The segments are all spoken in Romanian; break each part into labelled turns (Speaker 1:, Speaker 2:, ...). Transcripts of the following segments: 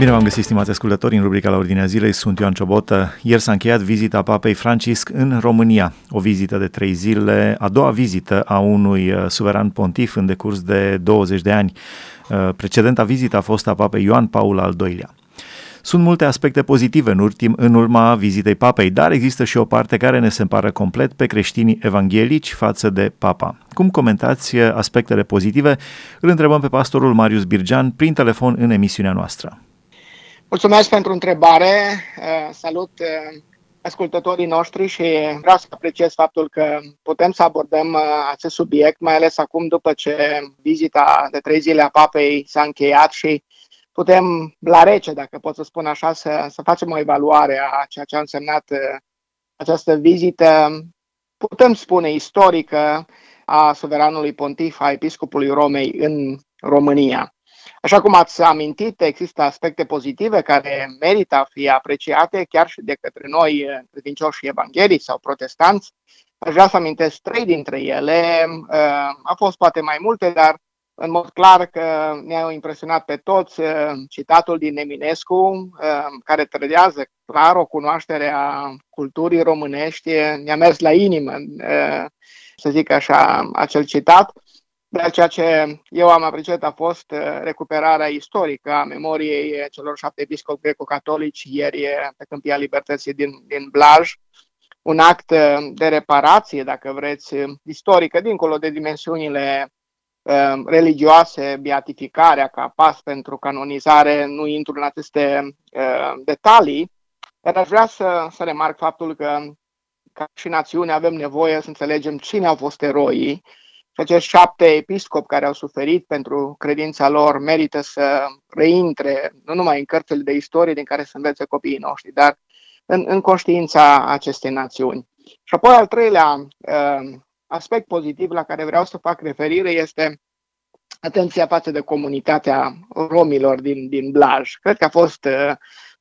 Speaker 1: Bine v-am găsit, stimați ascultători, în rubrica la Ordinea Zilei. Sunt Ioan Ciobotă. Ieri s-a încheiat vizita Papei Francisc în România. O vizită de trei zile, a doua vizită a unui uh, suveran pontif în decurs de 20 de ani. Uh, precedenta vizită a fost a Papei Ioan Paul al II-lea. Sunt multe aspecte pozitive în, ultim, în urma vizitei papei, dar există și o parte care ne separă complet pe creștinii evanghelici față de papa. Cum comentați uh, aspectele pozitive? Îl întrebăm pe pastorul Marius Birgean prin telefon în emisiunea noastră.
Speaker 2: Mulțumesc pentru întrebare. Uh, salut uh, ascultătorii noștri și vreau să apreciez faptul că putem să abordăm acest subiect, mai ales acum după ce vizita de trei zile a papei s-a încheiat și putem la rece, dacă pot să spun așa, să, să facem o evaluare a ceea ce a însemnat uh, această vizită, putem spune istorică, a suveranului pontif, a episcopului Romei în România. Așa cum ați amintit, există aspecte pozitive care merită a fi apreciate chiar și de către noi, uh, credincioși evanghelici sau protestanți. Aș vrea să amintesc trei dintre ele. Uh, a fost poate mai multe, dar în mod clar că ne-au impresionat pe toți uh, citatul din Eminescu, uh, care trădează clar o cunoaștere a culturii românești. Ne-a mers la inimă, uh, să zic așa, acel citat. Dar ceea ce eu am apreciat a fost recuperarea istorică a memoriei celor șapte episcopi greco-catolici. Ieri pe Câmpia Libertății din, din Blaj, un act de reparație, dacă vreți, istorică, dincolo de dimensiunile Um, religioase, beatificarea ca pas pentru canonizare, nu intru în aceste uh, detalii, dar aș vrea să, să remarc faptul că ca și națiune avem nevoie să înțelegem cine au fost eroii și acești șapte episcopi care au suferit pentru credința lor merită să reintre nu numai în cărțile de istorie din care să învețe copiii noștri, dar în, în conștiința acestei națiuni. Și apoi al treilea uh, aspect pozitiv la care vreau să fac referire este atenția față de comunitatea romilor din, din Blaj. Cred că a fost uh,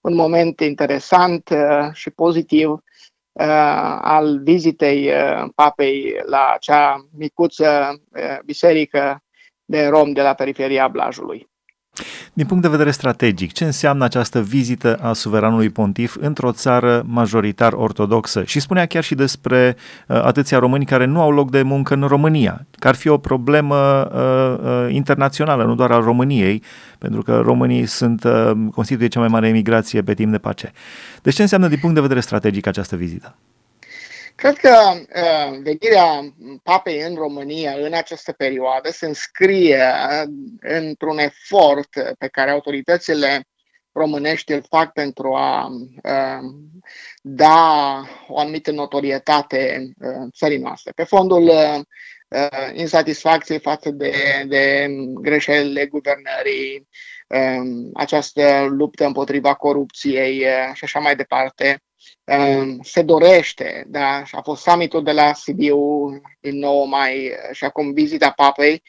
Speaker 2: un moment interesant uh, și pozitiv uh, al vizitei uh, papei la acea micuță uh, biserică de rom de la periferia Blajului.
Speaker 1: Din punct de vedere strategic, ce înseamnă această vizită a suveranului pontif într-o țară majoritar ortodoxă? Și spunea chiar și despre uh, atâția români care nu au loc de muncă în România, că ar fi o problemă uh, uh, internațională, nu doar a României, pentru că românii sunt, uh, constituie cea mai mare emigrație pe timp de pace. Deci ce înseamnă din punct de vedere strategic această vizită?
Speaker 2: Cred că uh, venirea papei în România în această perioadă se înscrie într-un efort pe care autoritățile românești îl fac pentru a uh, da o anumită notorietate uh, țării noastre. Pe fondul uh, insatisfacției față de, de greșelile guvernării, uh, această luptă împotriva corupției uh, și așa mai departe, Ehm, se dorește, da, și a fost summitul de la Sibiu din nou mai și acum vizita papei,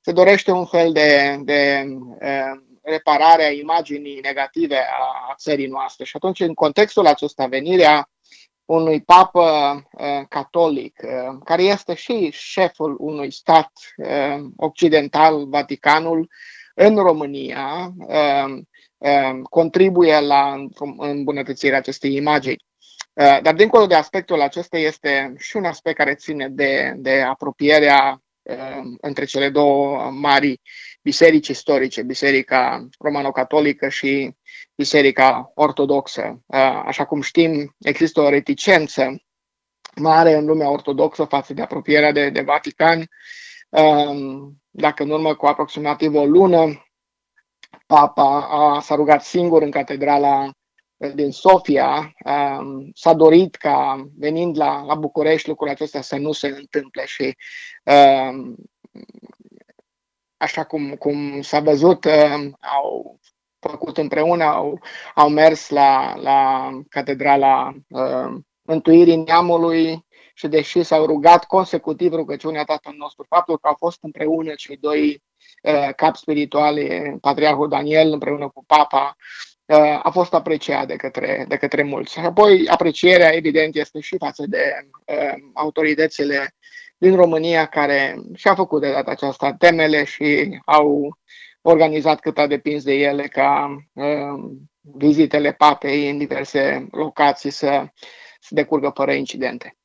Speaker 2: se dorește un fel de, de uh, reparare a imaginii negative a țării noastre. Și atunci, în contextul acesta, venirea unui papă uh, catolic, uh, care este și șeful unui stat uh, occidental, Vaticanul, în România, uh, uh, contribuie la îmbunătățirea acestei imagini. Uh, dar dincolo de aspectul acesta este și un aspect care ține de, de apropierea uh, între cele două mari biserici istorice, Biserica Romano-Catolică și Biserica Ortodoxă. Uh, așa cum știm, există o reticență mare în lumea ortodoxă față de apropierea de, de Vatican. Um, dacă în urmă cu aproximativ o lună, Papa a, s-a rugat singur în catedrala din Sofia. Um, s-a dorit ca venind la, la București lucrul acesta să nu se întâmple și um, așa cum, cum s-a văzut, um, au făcut împreună, au, au mers la, la catedrala um, Mântuirii Neamului și deși s-au rugat consecutiv rugăciunea Tatăl nostru, faptul că au fost împreună cei doi uh, capi spirituale, Patriarhul Daniel împreună cu Papa, Uh, a fost apreciat de către, de către mulți. Și apoi aprecierea, evident, este și față de uh, autoritățile din România care și-au făcut de data aceasta temele și au organizat cât a depins de ele ca vizitele papei în diverse locații să, să decurgă fără incidente.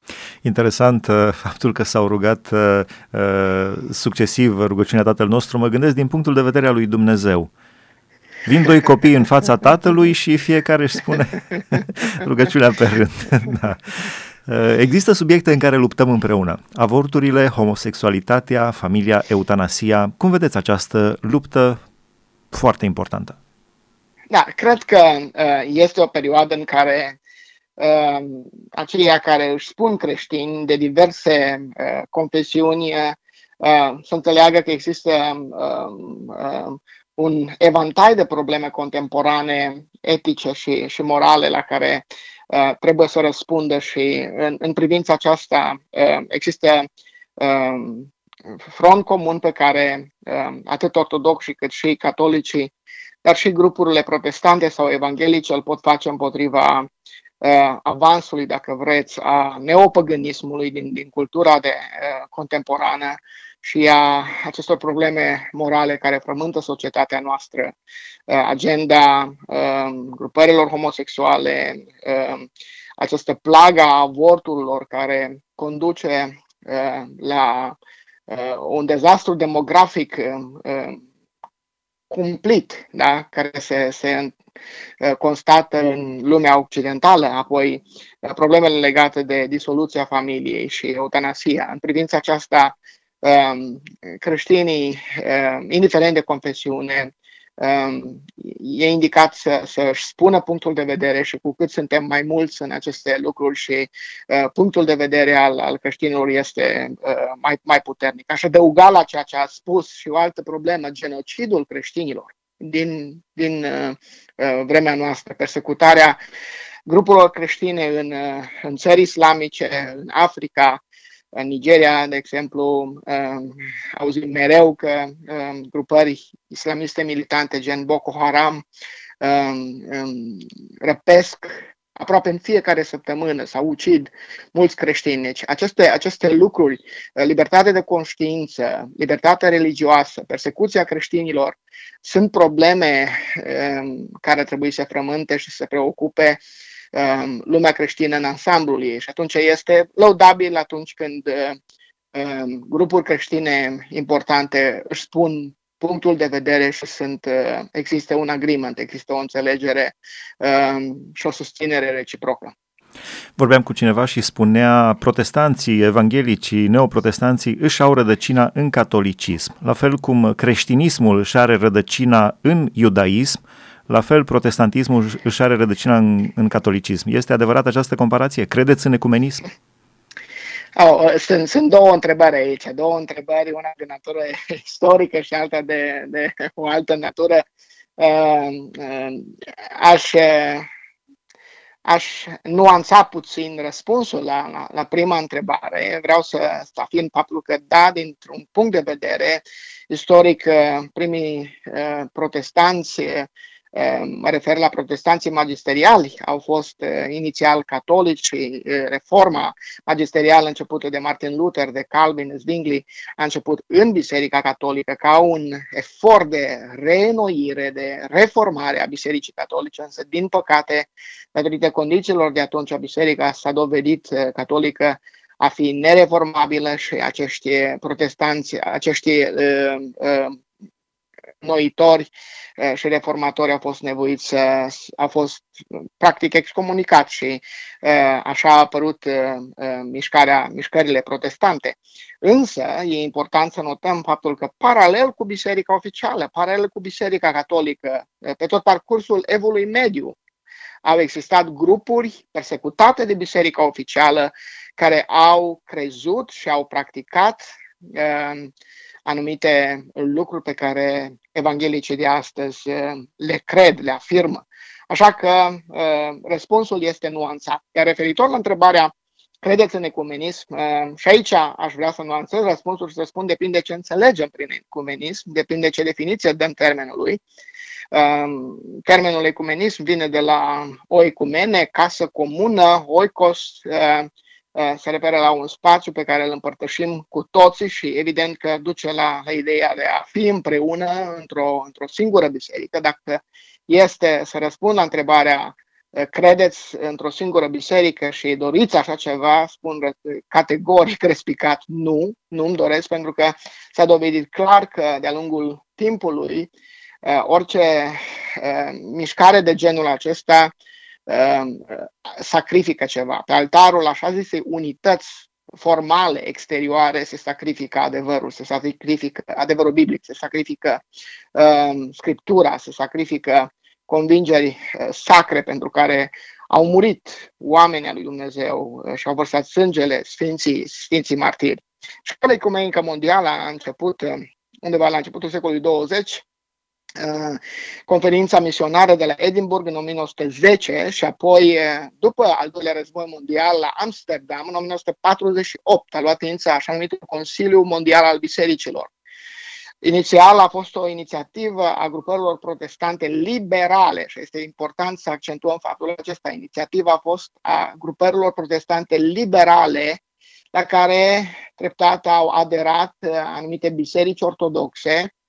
Speaker 1: Interesant uh, faptul că s-au rugat uh, uh, succesiv rugăciunea Tatăl nostru. Mă gândesc din punctul de vedere al lui Dumnezeu. Vin doi copii în fața tatălui și fiecare își spune rugăciunea pe rând. da. Există subiecte în care luptăm împreună. Avorturile, homosexualitatea, familia, eutanasia. Cum vedeți această luptă foarte importantă?
Speaker 2: Da, cred că uh, este o perioadă în care uh, aceia care își spun creștini de diverse uh, confesiuni să înțeleagă că există un evantai de probleme contemporane, etice și, și morale la care uh, trebuie să răspundă și în, în privința aceasta uh, există uh, front comun pe care uh, atât ortodoxi cât și catolicii dar și grupurile protestante sau evanghelice îl pot face împotriva uh, avansului, dacă vreți, a neopăgânismului din, din cultura de uh, contemporană și a acestor probleme morale care frământă societatea noastră, uh, agenda uh, grupărilor homosexuale, uh, această plagă a avorturilor care conduce uh, la uh, un dezastru demografic uh, cumplit, da? care se, se uh, constată în lumea occidentală, apoi uh, problemele legate de disoluția familiei și eutanasia. În privința aceasta, um, creștinii, uh, indiferent de confesiune, Um, e indicat să, să-și spună punctul de vedere și cu cât suntem mai mulți în aceste lucruri și uh, punctul de vedere al, al creștinilor este uh, mai, mai puternic. Aș adăuga la ceea ce a spus și o altă problemă, genocidul creștinilor din, din uh, uh vremea noastră, persecutarea grupurilor creștine în, uh, în țări islamice, în Africa, în Nigeria, de exemplu, um, auzim mereu că um, grupări islamiste militante gen Boko Haram um, răpesc aproape în fiecare săptămână sau ucid mulți creștini. Deci aceste, aceste lucruri, uh, libertate de conștiință, libertatea religioasă, persecuția creștinilor, sunt probleme care trebuie să frământe și să se preocupe Um, lumea creștină în ansamblul ei și atunci este laudabil atunci când um, grupuri creștine importante își spun punctul de vedere și sunt, uh, există un agreement, există o înțelegere um, și o susținere reciprocă.
Speaker 1: Vorbeam cu cineva și spunea protestanții, evanghelicii, neoprotestanții își au rădăcina în catolicism, la fel cum creștinismul își are rădăcina în iudaism, la fel, protestantismul își are rădăcina în, în catolicism. Este adevărat această comparație? Credeți în ecumenism?
Speaker 2: Oh, sunt, sunt două întrebări aici, două întrebări, una de natură istorică și alta de, de o altă natură. Uh, uh, aș, uh, aș nuanța puțin răspunsul la, la, la prima întrebare. Vreau să, să afirm faptul că, da, dintr-un punct de vedere istoric, uh, primii uh, protestanți mă refer la protestanții magisteriali, au fost inițial catolici și reforma magisterială începută de Martin Luther, de Calvin, Zwingli, a început în Biserica Catolică ca un efort de reînnoire, de reformare a Bisericii Catolice, însă, din păcate, datorită condițiilor de atunci, Biserica s-a dovedit catolică a fi nereformabilă și acești protestanți, acești uh, uh, noitori și reformatori au fost nevoiți să, a fost practic excomunicat și așa a apărut mișcarea, mișcările protestante. Însă e important să notăm faptul că paralel cu biserica oficială, paralel cu biserica catolică, pe tot parcursul evului mediu, au existat grupuri persecutate de biserica oficială care au crezut și au practicat uh, anumite lucruri pe care evanghelicii de astăzi eh, le cred, le afirmă. Așa că eh, răspunsul este nuanțat. Iar referitor la întrebarea credeți în ecumenism? Eh, și aici aș vrea să nuanțez răspunsul și să spun depinde ce înțelegem prin ecumenism, depinde ce definiție dăm termenului. Termenul ecumenism vine de la o ecumene, casă comună, oikos, uh, se referă la un spațiu pe care îl împărtășim cu toții și evident că duce la, la ideea de a fi împreună într-o, într-o singură biserică. Dacă este să răspund la întrebarea credeți într-o singură biserică și doriți așa ceva, spun categoric respicat nu, nu îmi doresc pentru că s-a dovedit clar că de-a lungul timpului orice mișcare de genul acesta sacrifică ceva. Pe altarul așa zise unități formale, exterioare, se sacrifică adevărul, se sacrifică adevărul biblic, se sacrifică uh, scriptura, se sacrifică convingeri uh, sacre pentru care au murit oamenii al lui Dumnezeu uh, și au vărsat sângele Sfinții, Sfinții Martiri. Școala Ecumenică Mondială a început uh, undeva la începutul secolului 20, conferința misionară de la Edinburgh în 1910 și apoi, după al doilea război mondial, la Amsterdam în 1948 a luat iniția așa numitul Consiliu Mondial al Bisericilor. Inițial a fost o inițiativă a grupărilor protestante liberale și este important să accentuăm faptul acesta. Inițiativa a fost a grupărilor protestante liberale la care treptat au aderat uh, anumite biserici ortodoxe, uh,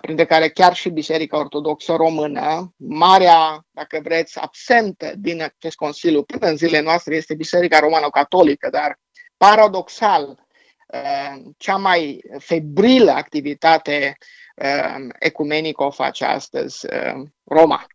Speaker 2: printre care chiar și Biserica Ortodoxă Română. Marea, dacă vreți, absentă din acest Consiliu până în zilele noastre este Biserica Romano-Catolică, dar paradoxal, Uh, cea mai febrilă activitate uh, ecumenică o face astăzi uh, Roma.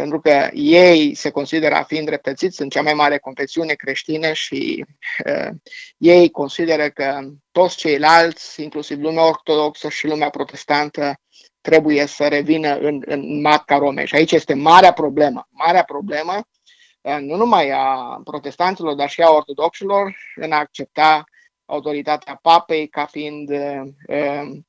Speaker 2: Pentru că ei se consideră a fi îndreptățiți, sunt cea mai mare confesiune creștină și uh, ei consideră că toți ceilalți, inclusiv lumea ortodoxă și lumea protestantă, trebuie să revină în, în matca Romei. Și aici este marea problemă. Marea problemă nu numai a protestanților, dar și a ortodoxilor în a accepta autoritatea papei ca fiind uh, uh,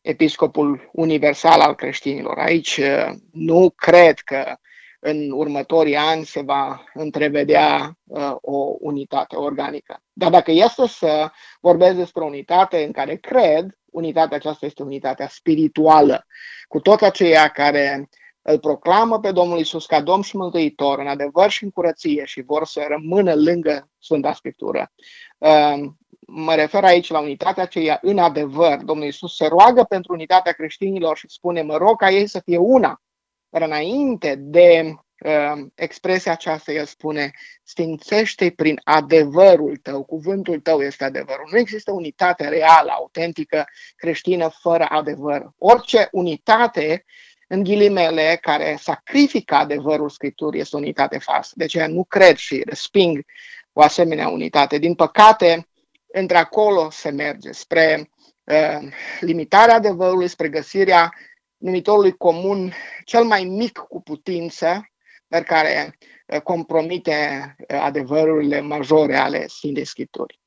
Speaker 2: episcopul universal al creștinilor. Aici uh, nu cred că în următorii ani se va întrevedea uh, o unitate organică. Dar dacă este să vorbesc despre unitate în care cred, unitatea aceasta este unitatea spirituală, cu toți aceia care îl proclamă pe Domnul Isus ca Domn și Mântuitor în adevăr și în curăție și vor să rămână lângă Sfânta Scriptură. Ehm, mă refer aici la unitatea aceea în adevăr. Domnul Isus se roagă pentru unitatea creștinilor și spune, mă rog ca ei să fie una. Dar înainte de uh, expresia aceasta, el spune, sfințește prin adevărul tău, cuvântul tău este adevărul. Nu există unitate reală, autentică, creștină, fără adevăr. Orice unitate în ghilimele, care sacrifică adevărul Scripturii, este unitate falsă. De aceea nu cred și resping o asemenea unitate. Din păcate, între acolo se merge, spre uh, limitarea adevărului, spre găsirea numitorului comun cel mai mic cu putință, dar care uh, compromite uh, adevărurile majore ale Sfintei Scripturii.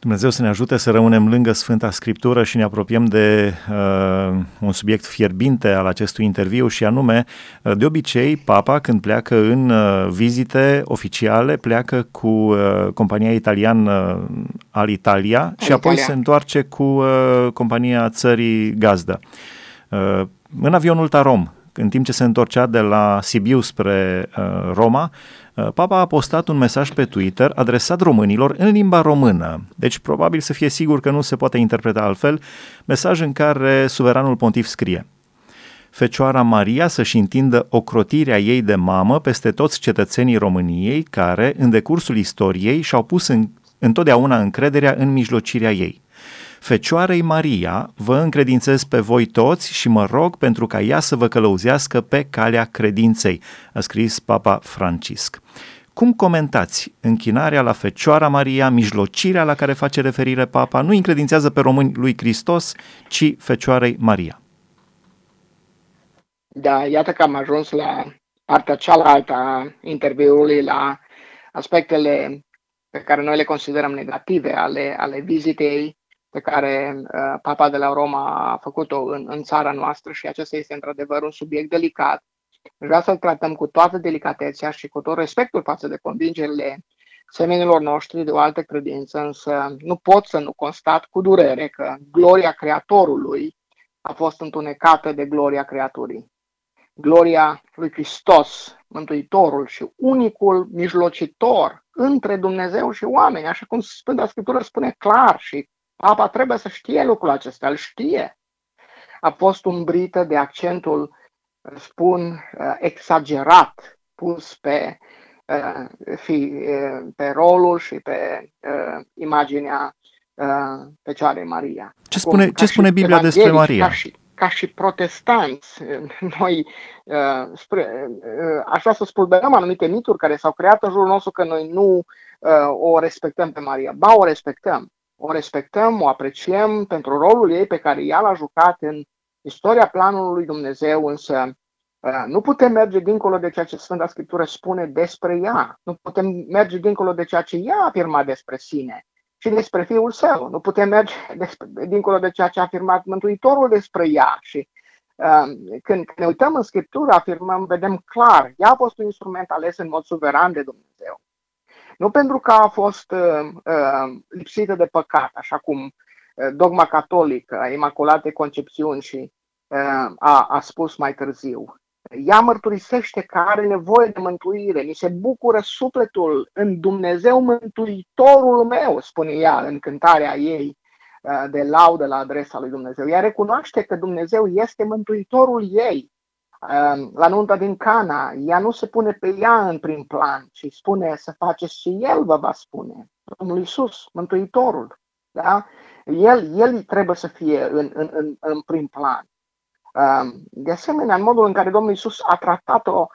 Speaker 1: Dumnezeu să ne ajute să rămânem lângă Sfânta Scriptură și ne apropiem de uh, un subiect fierbinte al acestui interviu și anume, uh, de obicei, Papa când pleacă în uh, vizite oficiale, pleacă cu uh, compania italiană uh, al Italia al și apoi Italia. se întoarce cu uh, compania țării gazdă. Uh, în avionul Tarom, în timp ce se întorcea de la Sibiu spre uh, Roma, uh, Papa a postat un mesaj pe Twitter adresat românilor în limba română. Deci probabil să fie sigur că nu se poate interpreta altfel, mesaj în care suveranul pontif scrie Fecioara Maria să-și întindă ocrotirea ei de mamă peste toți cetățenii României care, în decursul istoriei, și-au pus în, întotdeauna încrederea în mijlocirea ei. Fecioarei Maria, vă încredințez pe voi toți și mă rog pentru ca ea să vă călăuzească pe calea credinței, a scris Papa Francisc. Cum comentați închinarea la Fecioara Maria, mijlocirea la care face referire Papa, nu încredințează pe români lui Hristos, ci Fecioarei Maria?
Speaker 2: Da, iată că am ajuns la partea cealaltă a interviului, la aspectele pe care noi le considerăm negative ale, ale vizitei pe care uh, Papa de la Roma a făcut-o în, în țara noastră și acesta este într-adevăr un subiect delicat. Vreau să-l tratăm cu toată delicatețea și cu tot respectul față de convingerile semenilor noștri de o altă credință, însă nu pot să nu constat cu durere că gloria Creatorului a fost întunecată de gloria creaturii. Gloria lui Hristos, Mântuitorul și unicul mijlocitor între Dumnezeu și oameni, așa cum Sfânta Scriptură spune clar și Papa trebuie să știe lucrul acesta, îl știe. A fost umbrită de accentul, spun, uh, exagerat pus pe, pe rolul și pe imaginea Fecioarei Maria.
Speaker 1: Ce spune, ce spune Biblia despre Maria?
Speaker 2: Ca și, ca și protestanți, noi, uh, spre, uh, aș vrea să spulberăm anumite mituri care s-au creat în jurul nostru că noi nu uh, o respectăm pe Maria. Ba, o respectăm. O respectăm, o apreciem pentru rolul ei pe care ea l-a jucat în istoria planului lui Dumnezeu, însă nu putem merge dincolo de ceea ce Sfânta Scriptură spune despre ea. Nu putem merge dincolo de ceea ce ea a afirmat despre sine și despre Fiul Său. Nu putem merge despre, dincolo de ceea ce a afirmat Mântuitorul despre ea. Și uh, când ne uităm în Scriptură, afirmăm, vedem clar, ea a fost un instrument ales în mod suveran de Dumnezeu. Nu pentru că a fost uh, uh, lipsită de păcat, așa cum uh, dogma catolică a Imaculate Concepțiuni și uh, a, a spus mai târziu, ea mărturisește că are nevoie de mântuire, mi se bucură sufletul în Dumnezeu Mântuitorul meu, spune ea în cântarea ei uh, de laudă la adresa lui Dumnezeu. Ea recunoaște că Dumnezeu este Mântuitorul ei. Um, la nunta din Cana, ea nu se pune pe ea în prim plan, ci spune să faceți și El vă va spune. Domnul Iisus, Mântuitorul. Da? El, el trebuie să fie în, în, în, în prim plan. De asemenea, în modul în care Domnul Isus a tratat-o,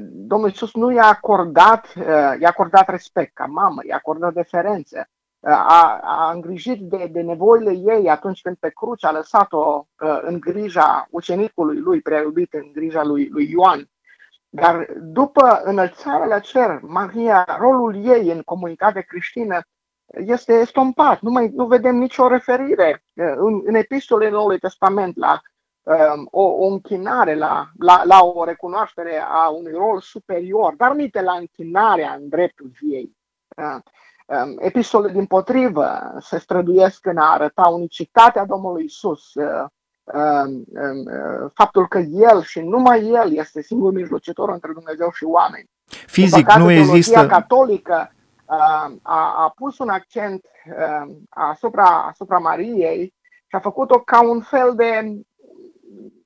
Speaker 2: Domnul Isus nu i-a acordat, i-a acordat respect ca mamă, i-a acordat deferențe, a, a îngrijit de, de nevoile ei atunci când pe cruce a lăsat-o în grija ucenicului lui, prea iubit, în grija lui, lui Ioan. Dar după înălțarea la cer, Maria, rolul ei în comunitatea creștină este estompat. Nu, mai, nu vedem nicio referire în, în epistolele Noului Testament la Um, o, o închinare la, la, la o recunoaștere a unui rol superior, dar nu la închinarea în dreptul ei. Uh, um, epistole din potrivă se străduiesc în a arăta unicitatea Domnului Isus, uh, um, uh, faptul că El și numai El este singur mijlocitor între Dumnezeu și oameni.
Speaker 1: Fizic nu există.
Speaker 2: catolică a, a pus un accent asupra, asupra Mariei și a făcut-o ca un fel de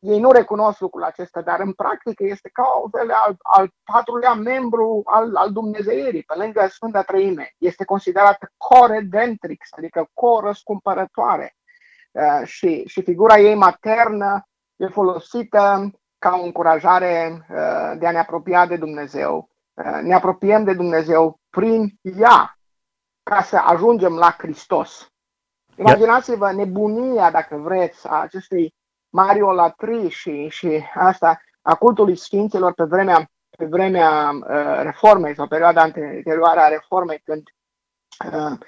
Speaker 2: ei nu recunosc lucrul acesta, dar în practică este ca un fel de al, al patrulea membru al, al Dumnezeirii, pe lângă Sfânta Trăime. Este considerată co-redemptrix, adică co-răscumpărătoare. Uh, și, și figura ei maternă e folosită ca o încurajare uh, de a ne apropia de Dumnezeu. Uh, ne apropiem de Dumnezeu prin ea, ca să ajungem la Hristos. Imaginați-vă nebunia, dacă vreți, a acestei mariolatrii și, și asta a cultului sfinților pe vremea, pe vremea uh, reformei sau perioada anterioară a reformei, când uh,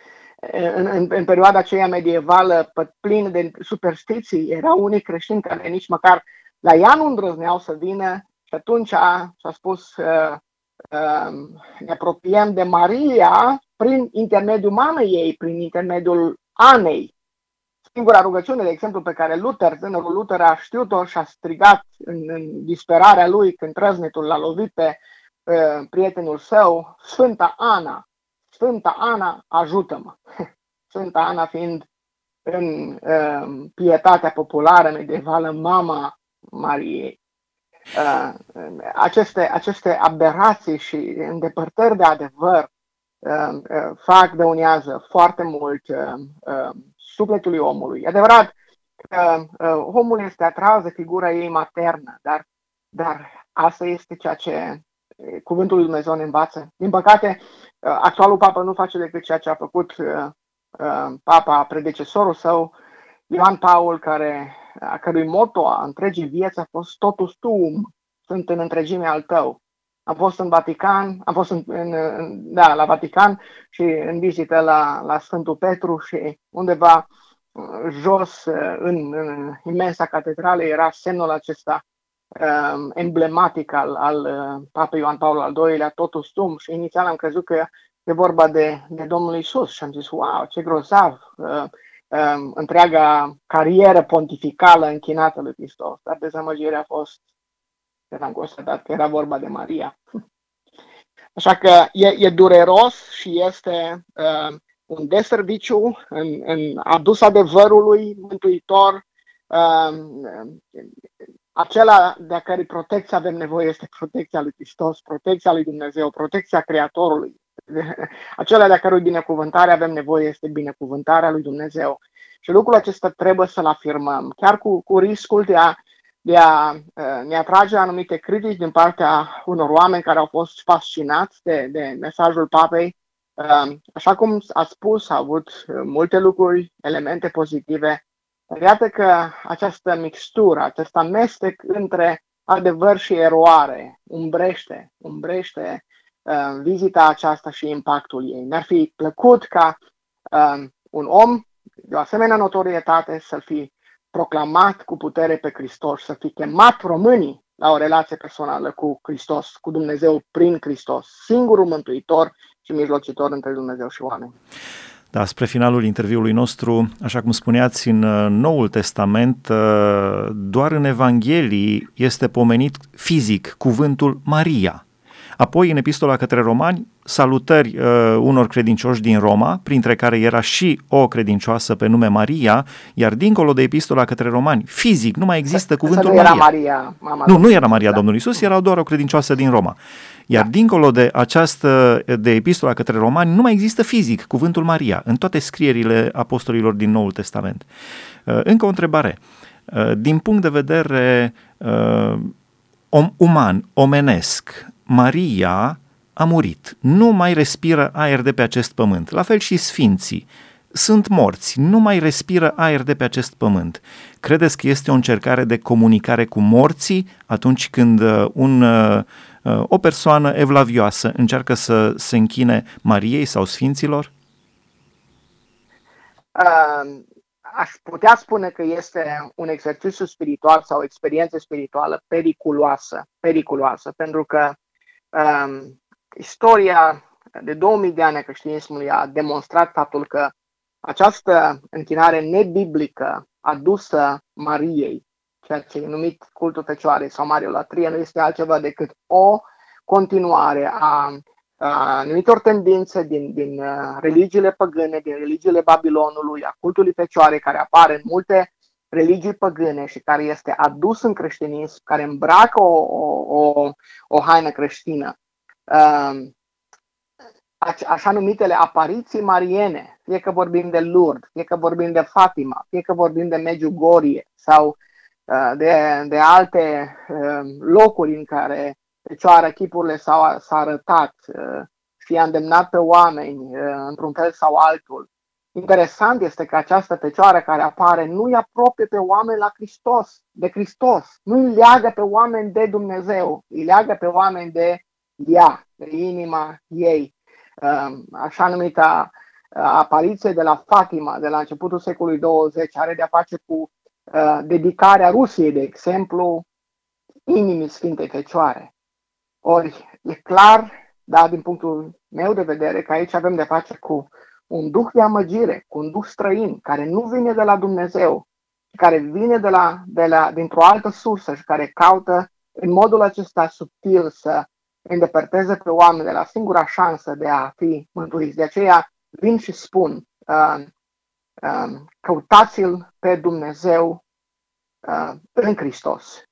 Speaker 2: în, în, în perioada aceea medievală plină de superstiții, erau unii creștini care nici măcar la ea nu îndrăzneau să vină și atunci s-a spus uh, uh, ne apropiem de Maria prin intermediul mamei ei, prin intermediul Anei, Singura rugăciune, de exemplu, pe care Luther, tânărul Luther, a știut-o și a strigat în, în disperarea lui când trăznetul l-a lovit pe uh, prietenul său, Sfânta Ana, Sfânta Ana, ajută-mă! Sfânta Ana fiind în uh, pietatea populară medievală mama Mariei. Uh, aceste, aceste aberații și îndepărtări de adevăr uh, uh, fac dăunează foarte mult uh, uh, sufletului omului. E adevărat că uh, omul este atras de figura ei maternă, dar, dar asta este ceea ce uh, cuvântul lui Dumnezeu ne învață. Din păcate, uh, actualul papă nu face decât ceea ce a făcut uh, uh, papa, predecesorul său, Ioan Paul, care, a cărui moto a întregii vieți a fost totus tuum, sunt în întregime al tău. Am fost în Vatican, am fost în, în, da, la Vatican și în vizită la, la Sfântul Petru și undeva uh, jos uh, în, în imensa catedrală era semnul acesta um, emblematic al, al uh, Papei Ioan Paul al II-lea, totul stum și inițial am crezut că e vorba de, de Domnul Isus și am zis, wow, ce grozav, uh, uh, întreaga carieră pontificală închinată lui Hristos, dar dezamăgirea a fost când am constatat că era vorba de Maria. Așa că e, e dureros și este uh, un deserviciu în, în adus adevărului mântuitor. Uh, acela de care protecție avem nevoie este protecția lui Hristos, protecția lui Dumnezeu, protecția Creatorului. Acela de care binecuvântare avem nevoie este binecuvântarea lui Dumnezeu. Și lucrul acesta trebuie să-l afirmăm, chiar cu, cu riscul de a, de a uh, ne atrage anumite critici din partea unor oameni care au fost fascinați de, de mesajul papei. Uh, așa cum a spus, a avut uh, multe lucruri, elemente pozitive. Iată că această mixtură, acest amestec între adevăr și eroare umbrește, umbrește uh, vizita aceasta și impactul ei. Ne-ar fi plăcut ca uh, un om de o asemenea notorietate să fi proclamat cu putere pe Hristos, să fi chemat românii la o relație personală cu Hristos, cu Dumnezeu prin Hristos, singurul mântuitor și mijlocitor între Dumnezeu și oameni.
Speaker 1: Da, spre finalul interviului nostru, așa cum spuneați în uh, Noul Testament, uh, doar în Evanghelii este pomenit fizic cuvântul Maria. Apoi, în epistola către romani, salutări uh, unor credincioși din Roma, printre care era și o credincioasă pe nume Maria, iar dincolo de epistola către romani, fizic, nu mai există cuvântul
Speaker 2: nu
Speaker 1: Maria.
Speaker 2: Era Maria mama
Speaker 1: nu, nu era Maria da. Domnului Isus, era doar o credincioasă din Roma. Iar da. dincolo de această, de epistola către romani, nu mai există fizic cuvântul Maria în toate scrierile apostolilor din Noul Testament. Uh, încă o întrebare. Uh, din punct de vedere uh, om, uman, omenesc, Maria a murit, nu mai respiră aer de pe acest pământ, la fel și sfinții. Sunt morți, nu mai respiră aer de pe acest pământ. Credeți că este o încercare de comunicare cu morții atunci când uh, un, uh, uh, o persoană evlavioasă încearcă să se închine Mariei sau Sfinților?
Speaker 2: Uh, aș putea spune că este un exercițiu spiritual sau o experiență spirituală periculoasă, periculoasă pentru că um, istoria de 2000 de ani a creștinismului a demonstrat faptul că această închinare nebiblică adusă Mariei, ceea ce e numit cultul Fecioarei sau Mariolatrie, nu este altceva decât o continuare a, a anumitor tendințe din, din uh, religiile păgâne, din religiile Babilonului, a cultului Fecioarei, care apare în multe religii păgâne și care este adus în creștinism, care îmbracă o, o, o, o haină creștină. Um, așa numitele apariții mariene, fie că vorbim de Lourdes, fie că vorbim de Fatima, fie că vorbim de Medjugorje sau uh, de, de alte um, locuri în care Fecioara chipurile s-au, s-a arătat uh, și a îndemnat pe oameni uh, într-un fel sau altul. Interesant este că această fecioară care apare nu îi apropie pe oameni la Hristos, de Hristos, nu îi leagă pe oameni de Dumnezeu, îi leagă pe oameni de ea, de inima ei. Um, așa numita uh, apariție de la Fatima, de la începutul secolului 20, are de-a face cu uh, dedicarea Rusiei, de exemplu, inimii Sfintei Fecioare. Ori e clar, da, din punctul meu de vedere, că aici avem de face cu un duh de amăgire, cu un duh străin, care nu vine de la Dumnezeu, care vine de la, de la, dintr-o altă sursă și care caută în modul acesta subtil să îndepărteze pe oameni de la singura șansă de a fi mântuiți. De aceea vin și spun, uh, uh, căutați-l pe Dumnezeu uh, în Hristos.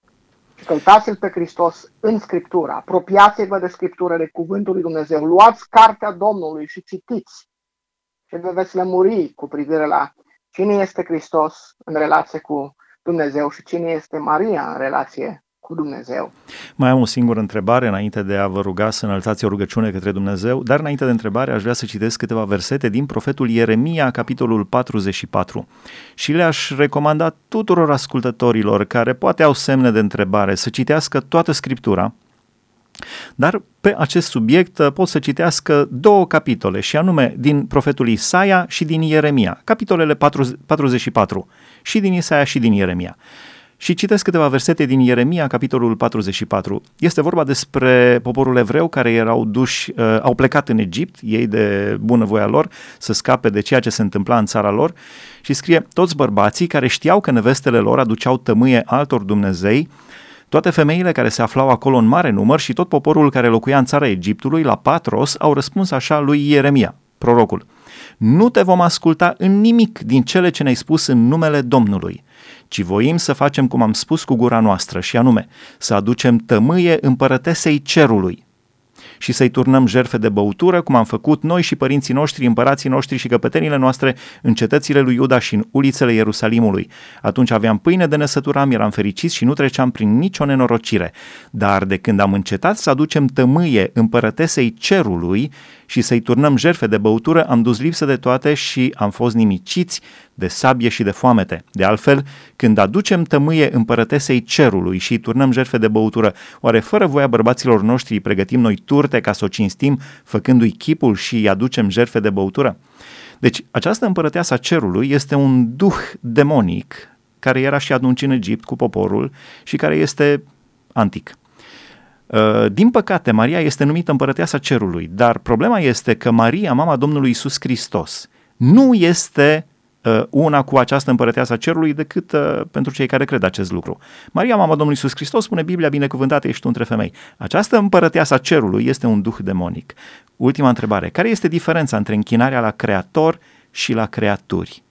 Speaker 2: Căutați-l pe Hristos în Scriptură. Apropiați-vă de Scriptură, de Cuvântul lui Dumnezeu. Luați cartea Domnului și citiți. Și vă veți lămuri cu privire la cine este Hristos în relație cu Dumnezeu și cine este Maria în relație cu Dumnezeu.
Speaker 1: Mai am o singură întrebare înainte de a vă ruga să înălțați o rugăciune către Dumnezeu, dar înainte de întrebare aș vrea să citesc câteva versete din profetul Ieremia, capitolul 44. Și le-aș recomanda tuturor ascultătorilor care poate au semne de întrebare să citească toată Scriptura, dar pe acest subiect uh, pot să citească două capitole, și anume din profetul Isaia și din Ieremia, capitolele 44, și din Isaia și din Ieremia. Și citesc câteva versete din Ieremia, capitolul 44. Este vorba despre poporul evreu care erau duși, uh, au plecat în Egipt, ei de bunăvoia lor, să scape de ceea ce se întâmpla în țara lor și scrie, toți bărbații care știau că nevestele lor aduceau tămâie altor Dumnezei, Toate femeile care se aflau acolo în mare număr și tot poporul care locuia în țara Egiptului, la Patros, au răspuns așa lui Ieremia, prorocul. Nu te vom asculta în nimic din cele ce ne-ai spus în numele Domnului, ci voim să facem cum am spus cu gura noastră, și anume, să aducem tămâie împărătesei cerului, și să-i turnăm jerfe de băutură, cum am făcut noi și părinții noștri, împărații noștri și căpetenile noastre în cetățile lui Iuda și în ulițele Ierusalimului. Atunci aveam pâine de năsăturam, eram fericiți și nu treceam prin nicio nenorocire. Dar de când am încetat să aducem tămâie împărătesei cerului și să-i turnăm jerfe de băutură, am dus lipsă de toate și am fost nimiciți de sabie și de foamete. De altfel, când aducem tămâie împărătesei cerului și îi turnăm jerfe de băutură, oare fără voia bărbaților noștri îi pregătim noi turte ca să o cinstim, făcându-i chipul și îi aducem jerfe de băutură? Deci, această împărăteasa cerului este un duh demonic care era și atunci în Egipt cu poporul și care este antic. Uh, din păcate, Maria este numită împărăteasa cerului, dar problema este că Maria, mama Domnului Isus Hristos, nu este uh, una cu această împărăteasă a cerului decât uh, pentru cei care cred acest lucru. Maria, mama Domnului Isus Hristos, spune Biblia, binecuvântată ești tu între femei. Această împărăteasă a cerului este un duh demonic. Ultima întrebare. Care este diferența între închinarea la creator și la creaturi?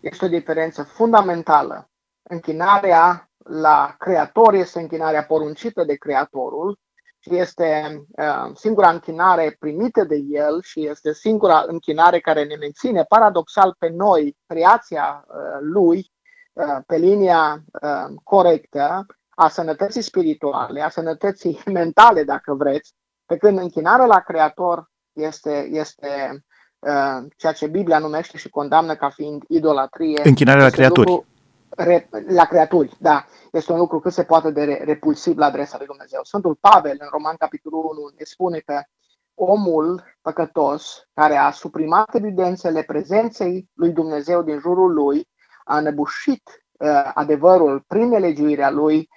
Speaker 2: Este o diferență fundamentală. Închinarea la creator este închinarea poruncită de creatorul și este uh, singura închinare primită de el și este singura închinare care ne menține paradoxal pe noi, creația uh, lui, uh, pe linia uh, corectă a sănătății spirituale, a sănătății mentale, dacă vreți, pe când închinarea la creator este, este uh, ceea ce Biblia numește și condamnă ca fiind idolatrie.
Speaker 1: Închinarea la creaturi. Lucru,
Speaker 2: la creaturi, da. Este un lucru cât se poate de repulsiv la adresa lui Dumnezeu. Sfântul Pavel, în Roman capitolul 1, ne spune că omul păcătos, care a suprimat evidențele prezenței lui Dumnezeu din jurul lui, a înăbușit uh, adevărul prin nelegiuirea lui,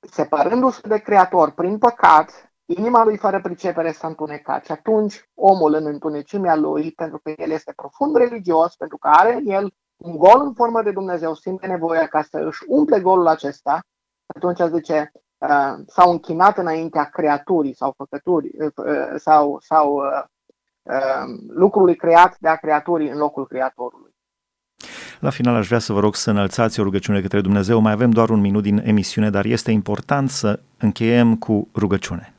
Speaker 2: separându-se de Creator prin păcat, inima lui fără pricepere s-a întunecat și atunci omul în întunecimea lui, pentru că el este profund religios, pentru că are în el un gol în formă de Dumnezeu simte nevoia ca să își umple golul acesta, atunci zice, uh, s-au închinat înaintea creaturii sau făcăturii uh, uh, sau, sau uh, uh, lucrului creat de a creaturii în locul creatorului.
Speaker 1: La final aș vrea să vă rog să înălțați o rugăciune către Dumnezeu. Mai avem doar un minut din emisiune, dar este important să încheiem cu rugăciune.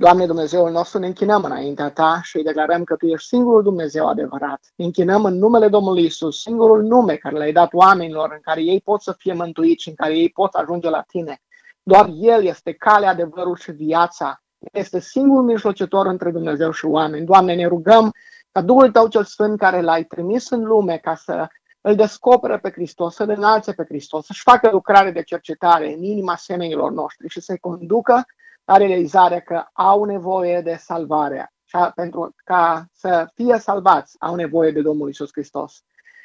Speaker 2: Doamne Dumnezeul nostru, ne închinăm înaintea Ta și îi declarăm că Tu ești singurul Dumnezeu adevărat. Ne închinăm în numele Domnului Isus, singurul nume care le-ai dat oamenilor, în care ei pot să fie mântuiți și în care ei pot ajunge la Tine. Doar El este calea, adevărul și viața. Este singurul mijlocitor între Dumnezeu și oameni. Doamne, ne rugăm ca Duhul Tău cel Sfânt care L-ai trimis în lume ca să îl descoperă pe Hristos, să-L înalțe pe Hristos, să-și facă lucrare de cercetare în inima semenilor noștri și să-i conducă la realizarea că au nevoie de salvare și pentru ca să fie salvați au nevoie de Domnul Isus Hristos.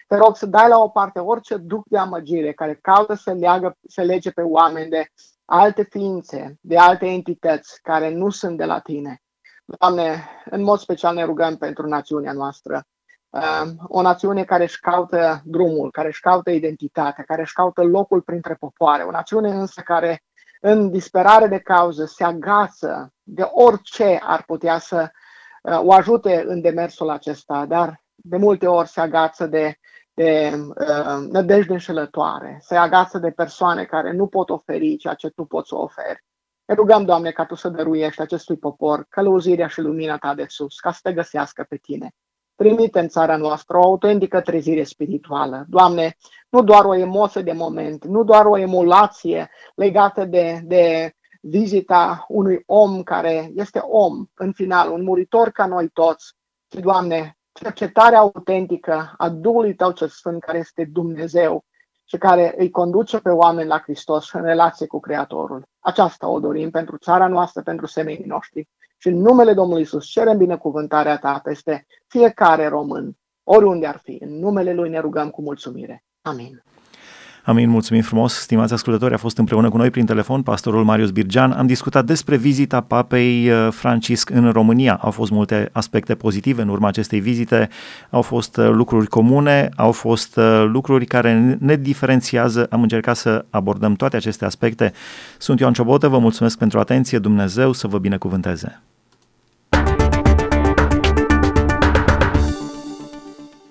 Speaker 2: Te rog să dai la o parte orice duc de amăgire care caută să, leagă, să lege pe oameni de alte ființe, de alte entități care nu sunt de la tine. Doamne, în mod special ne rugăm pentru națiunea noastră. Um, o națiune care își caută drumul, care își caută identitatea, care își caută locul printre popoare. O națiune însă care în disperare de cauză, se agață de orice ar putea să uh, o ajute în demersul acesta, dar de multe ori se agață de, de uh, nădejde înșelătoare, se agață de persoane care nu pot oferi ceea ce tu poți să oferi. Ne rugăm, Doamne, ca Tu să dăruiești acestui popor călăuzirea și lumina Ta de sus, ca să te găsească pe Tine. Trimite în țara noastră o autentică trezire spirituală. Doamne, nu doar o emoție de moment, nu doar o emulație legată de, de vizita unui om care este om, în final, un muritor ca noi toți, ci, Doamne, cercetarea autentică a Duhului Tău cel Sfânt, care este Dumnezeu și care îi conduce pe oameni la Hristos în relație cu Creatorul. Aceasta o dorim pentru țara noastră, pentru semenii noștri. Și în numele Domnului Isus cerem binecuvântarea ta peste fiecare român, oriunde ar fi. În numele Lui ne rugăm cu mulțumire. Amin.
Speaker 1: Amin, mulțumim frumos, stimați ascultători, a fost împreună cu noi prin telefon pastorul Marius Birgean. Am discutat despre vizita papei uh, Francisc în România. Au fost multe aspecte pozitive în urma acestei vizite, au fost uh, lucruri comune, au fost uh, lucruri care ne diferențiază. Am încercat să abordăm toate aceste aspecte. Sunt Ioan Ciobotă, vă mulțumesc pentru atenție, Dumnezeu să vă binecuvânteze.